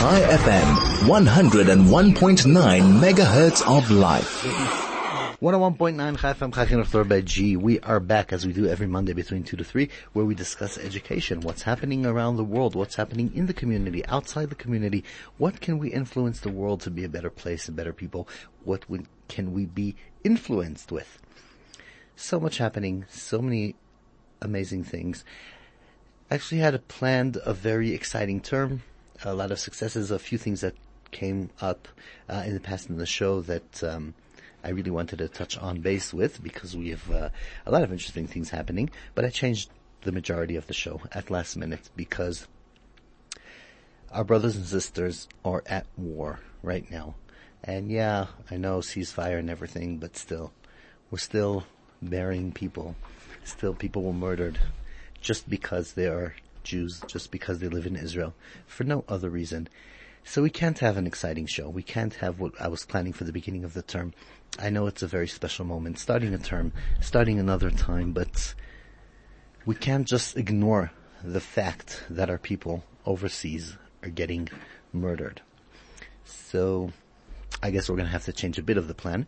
Chai FM, 101.9 megahertz of life. 101.9 Chai FM Chai by G. We are back as we do every Monday between 2 to 3 where we discuss education, what's happening around the world, what's happening in the community, outside the community, what can we influence the world to be a better place and better people, what we, can we be influenced with. So much happening, so many amazing things. Actually had planned a very exciting term, a lot of successes, a few things that came up uh, in the past in the show that um, I really wanted to touch on base with because we have uh, a lot of interesting things happening. But I changed the majority of the show at last minute because our brothers and sisters are at war right now. And yeah, I know ceasefire and everything, but still, we're still burying people. Still, people were murdered just because they are Jews, just because they live in Israel, for no other reason. So we can't have an exciting show. We can't have what I was planning for the beginning of the term. I know it's a very special moment, starting a term, starting another time, but we can't just ignore the fact that our people overseas are getting murdered. So I guess we're going to have to change a bit of the plan.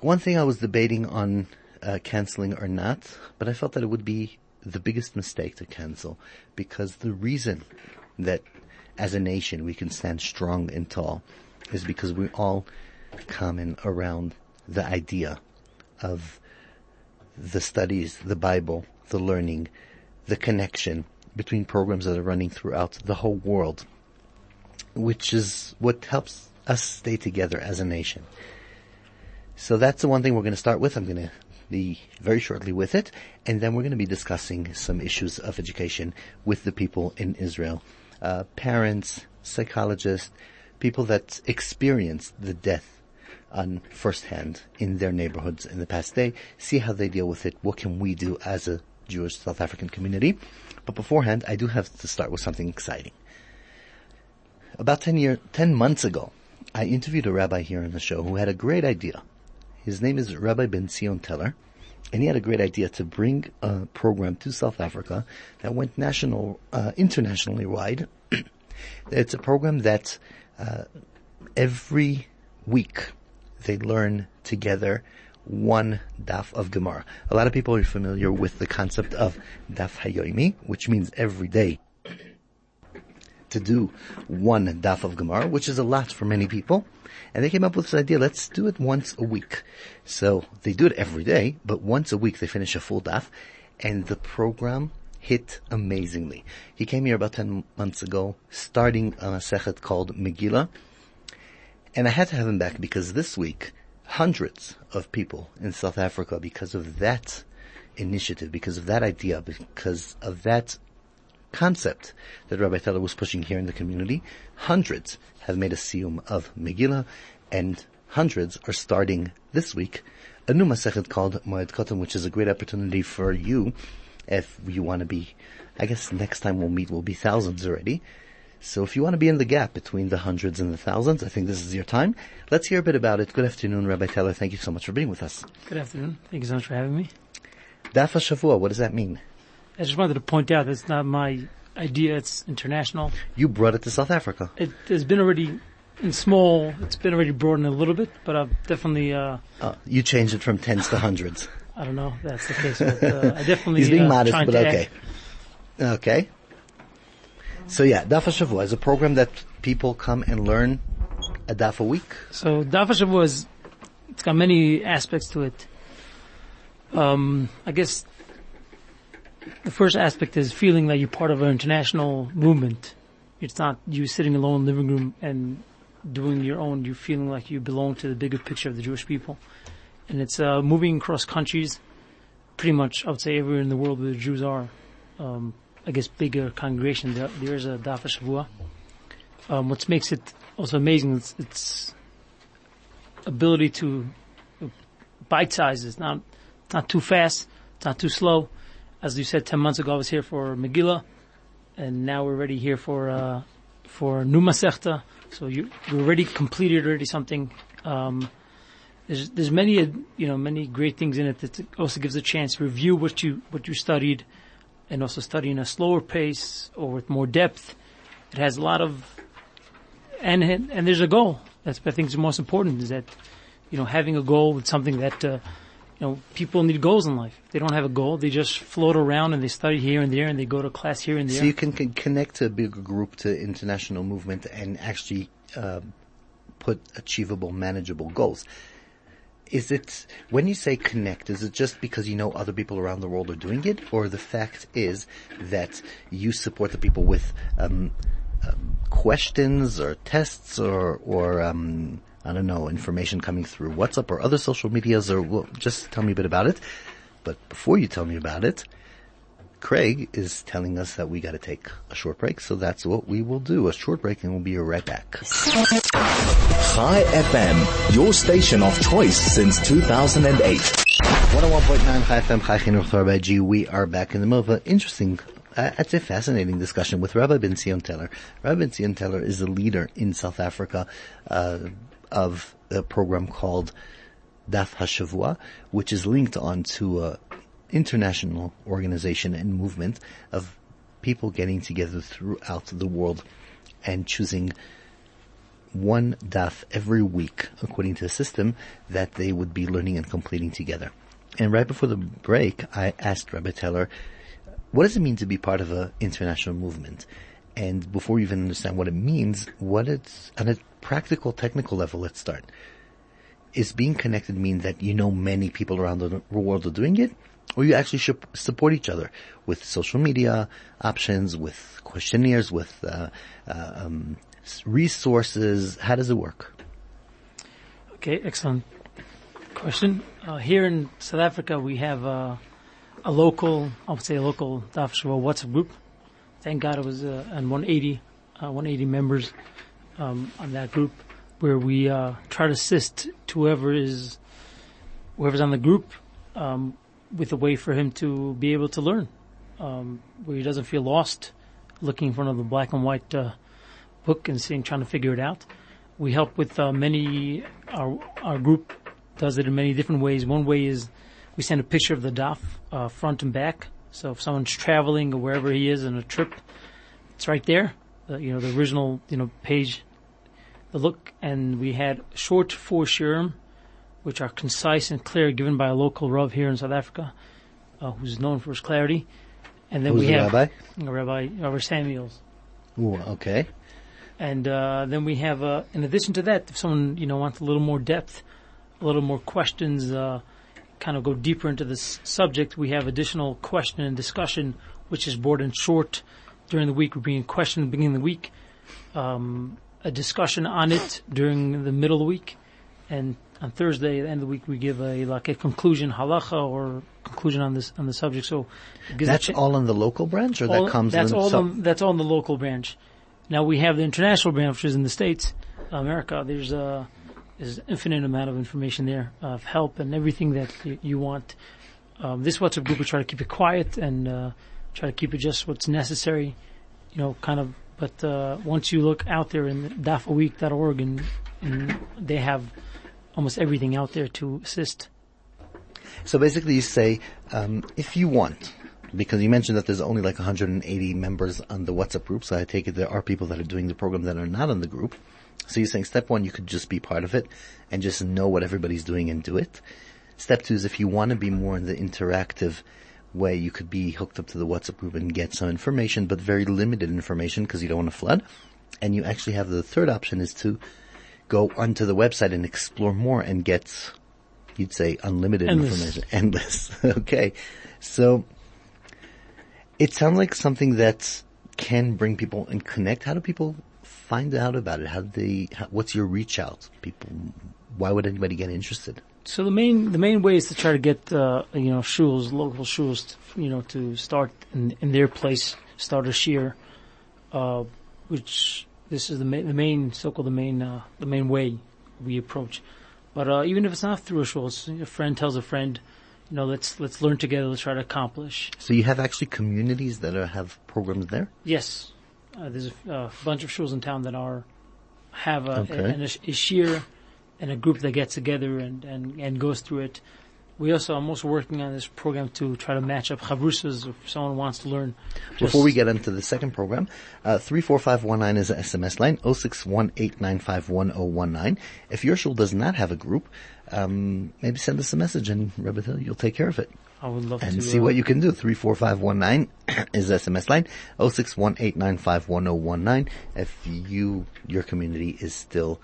One thing I was debating on uh, canceling or not, but I felt that it would be the biggest mistake to cancel because the reason that as a nation we can stand strong and tall is because we all common around the idea of the studies, the Bible, the learning, the connection between programs that are running throughout the whole world, which is what helps us stay together as a nation. So that's the one thing we're going to start with. I'm going to be very shortly with it, and then we're going to be discussing some issues of education with the people in Israel, uh, parents, psychologists, people that experienced the death on firsthand in their neighborhoods in the past day, see how they deal with it. What can we do as a Jewish South African community? But beforehand, I do have to start with something exciting. About 10 year, 10 months ago, I interviewed a rabbi here on the show who had a great idea. His name is Rabbi Ben Zion Teller, and he had a great idea to bring a program to South Africa that went national, uh, internationally wide. it's a program that uh, every week they learn together one daf of Gemara. A lot of people are familiar with the concept of daf hayomi, which means every day to do one daf of Gemara, which is a lot for many people. And they came up with this idea, let's do it once a week. So they do it every day, but once a week they finish a full daf, and the program hit amazingly. He came here about 10 months ago, starting a sechet called Megillah, and I had to have him back because this week, hundreds of people in South Africa, because of that initiative, because of that idea, because of that concept that Rabbi Teller was pushing here in the community, hundreds have made a siyum of Megillah, and hundreds are starting this week a new Masechet called Moed Katan, which is a great opportunity for you if you want to be, I guess next time we'll meet will be thousands already, so if you want to be in the gap between the hundreds and the thousands, I think this is your time. Let's hear a bit about it. Good afternoon, Rabbi Teller. Thank you so much for being with us. Good afternoon. Thank you so much for having me. Dafa Shavua, what does that mean? I just wanted to point out that's not my idea. It's international. You brought it to South Africa. It has been already in small. It's been already broadened a little bit, but I've definitely. Uh, oh, you changed it from tens to hundreds. I don't know. If that's the case, but uh, I definitely. He's being uh, modest, but okay. Add. Okay. So yeah, Daf Shavua is a program that people come and learn a daf a week. So Daf Shavua is, it's got many aspects to it. Um, I guess the first aspect is feeling that you're part of an international movement. It's not you sitting alone in the living room and doing your own. You're feeling like you belong to the bigger picture of the Jewish people. And it's uh, moving across countries, pretty much, I would say, everywhere in the world where the Jews are. Um, I guess, bigger congregation, there, there's a Daf Shavua. Um, what makes it also amazing is its ability to bite sizes, not not too fast, It's not too slow. As you said, ten months ago I was here for Megillah, and now we're ready here for uh, for new Masechta. So you we already completed already something. Um, there's there's many you know many great things in it that also gives a chance to review what you what you studied and also studying a slower pace or with more depth. It has a lot of and and there's a goal. That's I think is most important is that you know having a goal with something that uh, you know people need goals in life. They don't have a goal, they just float around and they study here and there and they go to class here and there. So you can, can connect a bigger group, to international movement, and actually uh, put achievable, manageable goals. Is it when you say connect? Is it just because you know other people around the world are doing it, or the fact is that you support the people with um, um, questions or tests or or um, I don't know information coming through WhatsApp or other social medias, or well, just tell me a bit about it. But before you tell me about it, Craig is telling us that we got to take a short break, so that's what we will do. A short break, and we'll be right back. Chai FM, your station of choice since 2008. 101.9 Chai FM, Chai Chinuch Rabbi G. We are back in the middle of an interesting, uh, I'd say fascinating discussion with Rabbi Ben Zion Teller. Rabbi Ben Zion Teller is a leader in South Africa uh, of a program called Daf Hashavua, which is linked on to a international organization and movement of people getting together throughout the world and choosing one daf every week according to a system that they would be learning and completing together. And right before the break, I asked Rabbi Teller, what does it mean to be part of an international movement? And before you even understand what it means, what it's, on a practical, technical level, let's start. Is being connected mean that you know many people around the world are doing it? Or you actually should support each other with social media options, with questionnaires, with uh, uh, um, resources? How does it work? Okay, excellent question. Uh, here in South Africa, we have uh, a local, I would say a local Daf Shavua WhatsApp group. Thank God it was uh, and 180, uh, 180 members um, on that group, where we uh, try to assist whoever is whoever's on the group um, with a way for him to be able to learn, um, where he doesn't feel lost, looking in front of a black and white uh, book and seeing, trying to figure it out. We help with uh, many. Our our group does it in many different ways. One way is we send a picture of the daf uh, front and back. So if someone's traveling or wherever he is on a trip, it's right there. Uh, you know the original you know page, the look, and we had short four shirim, which are concise and clear, given by a local rav here in South Africa, uh, who's known for his clarity. And then Who's we the have rabbi? Rabbi Rabbi Samuels. Ooh, okay. And uh, then we have, uh, in addition to that, if someone you know wants a little more depth, a little more questions, uh, kind of go deeper into this subject, we have additional question and discussion, which is brought in short during the week. We're being question at the beginning of the week, um, a discussion on it during the middle of the week, and on Thursday at the end of the week we give a like a conclusion halacha or conclusion on this on the subject. So it gives a That's all in the local branch, or all- that comes that's in all that's all in the local branch. Now we have the international branch, which is in the states, America. There's a there's infinite amount of information there of help and everything that you, you want. Um, this WhatsApp group we try to keep it quiet and uh, try to keep it just what's necessary, you know, kind of. But uh, once you look out there in dafaweek.org and, and they have almost everything out there to assist. So basically, you say um, if you want, because you mentioned that there's only like 180 members on the WhatsApp group. So I take it there are people that are doing the program that are not on the group. So you're saying step one, you could just be part of it and just know what everybody's doing and do it. Step two is if you want to be more in the interactive way, you could be hooked up to the WhatsApp group and get some information, but very limited information because you don't want to flood. And you actually have the third option is to go onto the website and explore more and get, you'd say unlimited Endless. information. Endless. okay. So it sounds like something that can bring people and connect. How do people find out about it? How do they, how, what's your reach out? People, why would anybody get interested? So the main the main way is to try to get uh, you know shuls, local shuls, you know, to start in, in their place, start a shiur, uh, which this is the main, the main so-called the main uh, the main way we approach. But uh, even if it's not through a shul, a friend tells a friend, you know, let's let's learn together, let's try to accomplish. So you have actually communities that are, have programs there? Yes, uh, there's a uh, bunch of shuls in town that are have a, Okay. an, a, a shiur and a group that gets together and, and, and goes through it. We also, I'm also working on this program to try to match up chavrusas if someone wants to learn. Before we get into the second program, uh, 34519 is an SMS line, 0618951019. If your shul does not have a group, um, maybe send us a message and Rebbe Hill, you'll take care of it. I would love And to see uh, what you can do. 34519 is the SMS line, 0618951019. If you, your community is still,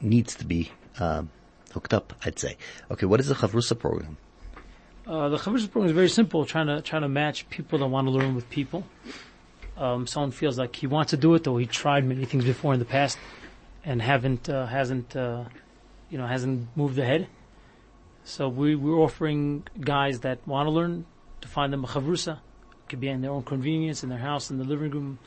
needs to be, um, hooked up, I'd say. Okay, what is the Chavrusa program? Uh, the Chavrusa program is very simple, trying to trying to match people that want to learn with people. Um, someone feels like he wants to do it, though he tried many things before in the past and haven't uh, hasn't uh, you know hasn't moved ahead. So we we're offering guys that want to learn to find them a chavrusa. It could be in their own convenience, in their house, in the living room,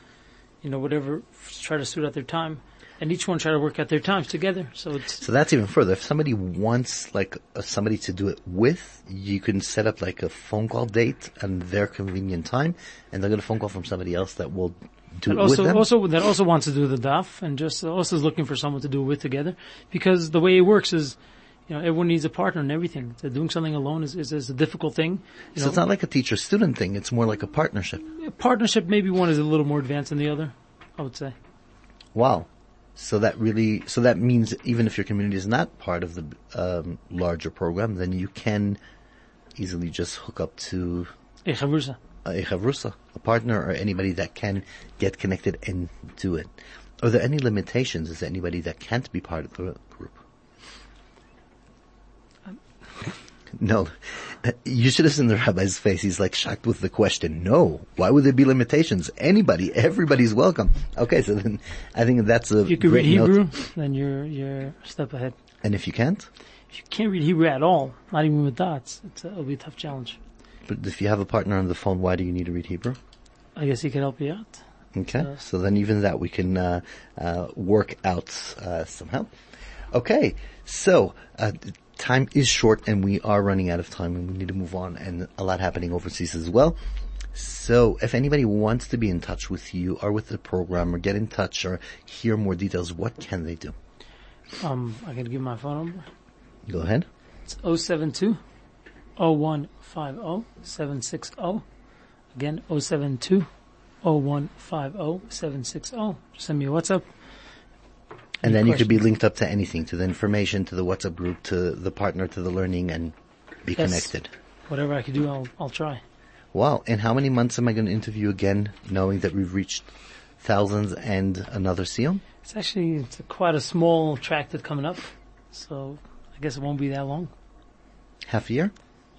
you know, whatever. Try to suit out their time, and each one try to work out their times together. So it's So that's even further. If somebody wants like uh, somebody to do it with, you can set up like a phone call date and their convenient time, and they'll get a phone call from somebody else that will do it also, with them. also that also wants to do the daf and just also is looking for someone to do it with together because the way it works is, you know, everyone needs a partner and everything. So doing something alone is, is, is a difficult thing. You so know, it's not like a teacher-student thing. It's more like a partnership. A partnership. Maybe one is a little more advanced than the other. I would say. Wow. So that really, so that means even if your community is not part of the um, larger program, then you can easily just hook up to A chavrusa. a chavrusa, a partner, or anybody that can get connected and do it. Are there any limitations? Is there anybody that can't be part of the group? No. You should have seen the rabbi's face. He's like shocked with the question. No. Why would there be limitations? Anybody, everybody's welcome. Okay, so then I think that's a If you can read note. Hebrew, then you're you're a step ahead. And if you can't, If you can't read Hebrew at all, not even with dots, it's a, it'll be a tough challenge. but if you have a partner on the phone, why do you need to read Hebrew? I guess he can help you out. Okay, Uh, so then even that we can uh, uh, work out uh, somehow. Okay, so uh, time is short and we are running out of time and we need to move on and a lot happening overseas as well. So if anybody wants to be in touch with you or with the program or get in touch or hear more details, what can they do? Um, I can give my phone number. Go ahead. It's 072 0150 760. Again, 072 0150 760. Just send me a WhatsApp. And then you could be linked up to anything, to the information, to the WhatsApp group, to the partner, to the learning and be Yes. connected. Whatever I can do, I'll, I'll try. Wow. And how many months am I going to interview again, knowing that we've reached thousands and another seal? It's actually, it's a, quite a small track that's coming up. So I guess it won't be that long. Half a year?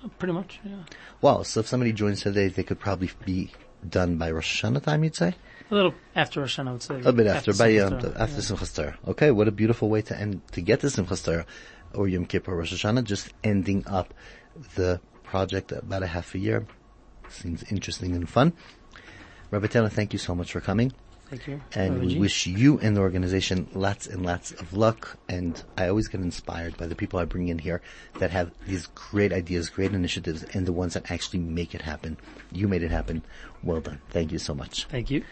Uh, Pretty much, yeah. Wow. So if somebody joins today, they could probably be done by Rosh Hashanah time, you'd say? A little after Rosh Hashanah, I would say. A bit after, by Simchat Yom um, after yeah. Simchas Torah. Okay, what a beautiful way to end, to get to Simchas Torah or Yom Kippur, Rosh Hashanah, just ending up the project about a half a year. Seems interesting and fun. Rabbi Taylor, thank you so much for coming. Thank you. And we wish you and the organization lots and lots of luck. And I always get inspired by the people I bring in here that have these great ideas, great initiatives, and the ones that actually make it happen. You made it happen. Well done. Thank you so much. Thank you.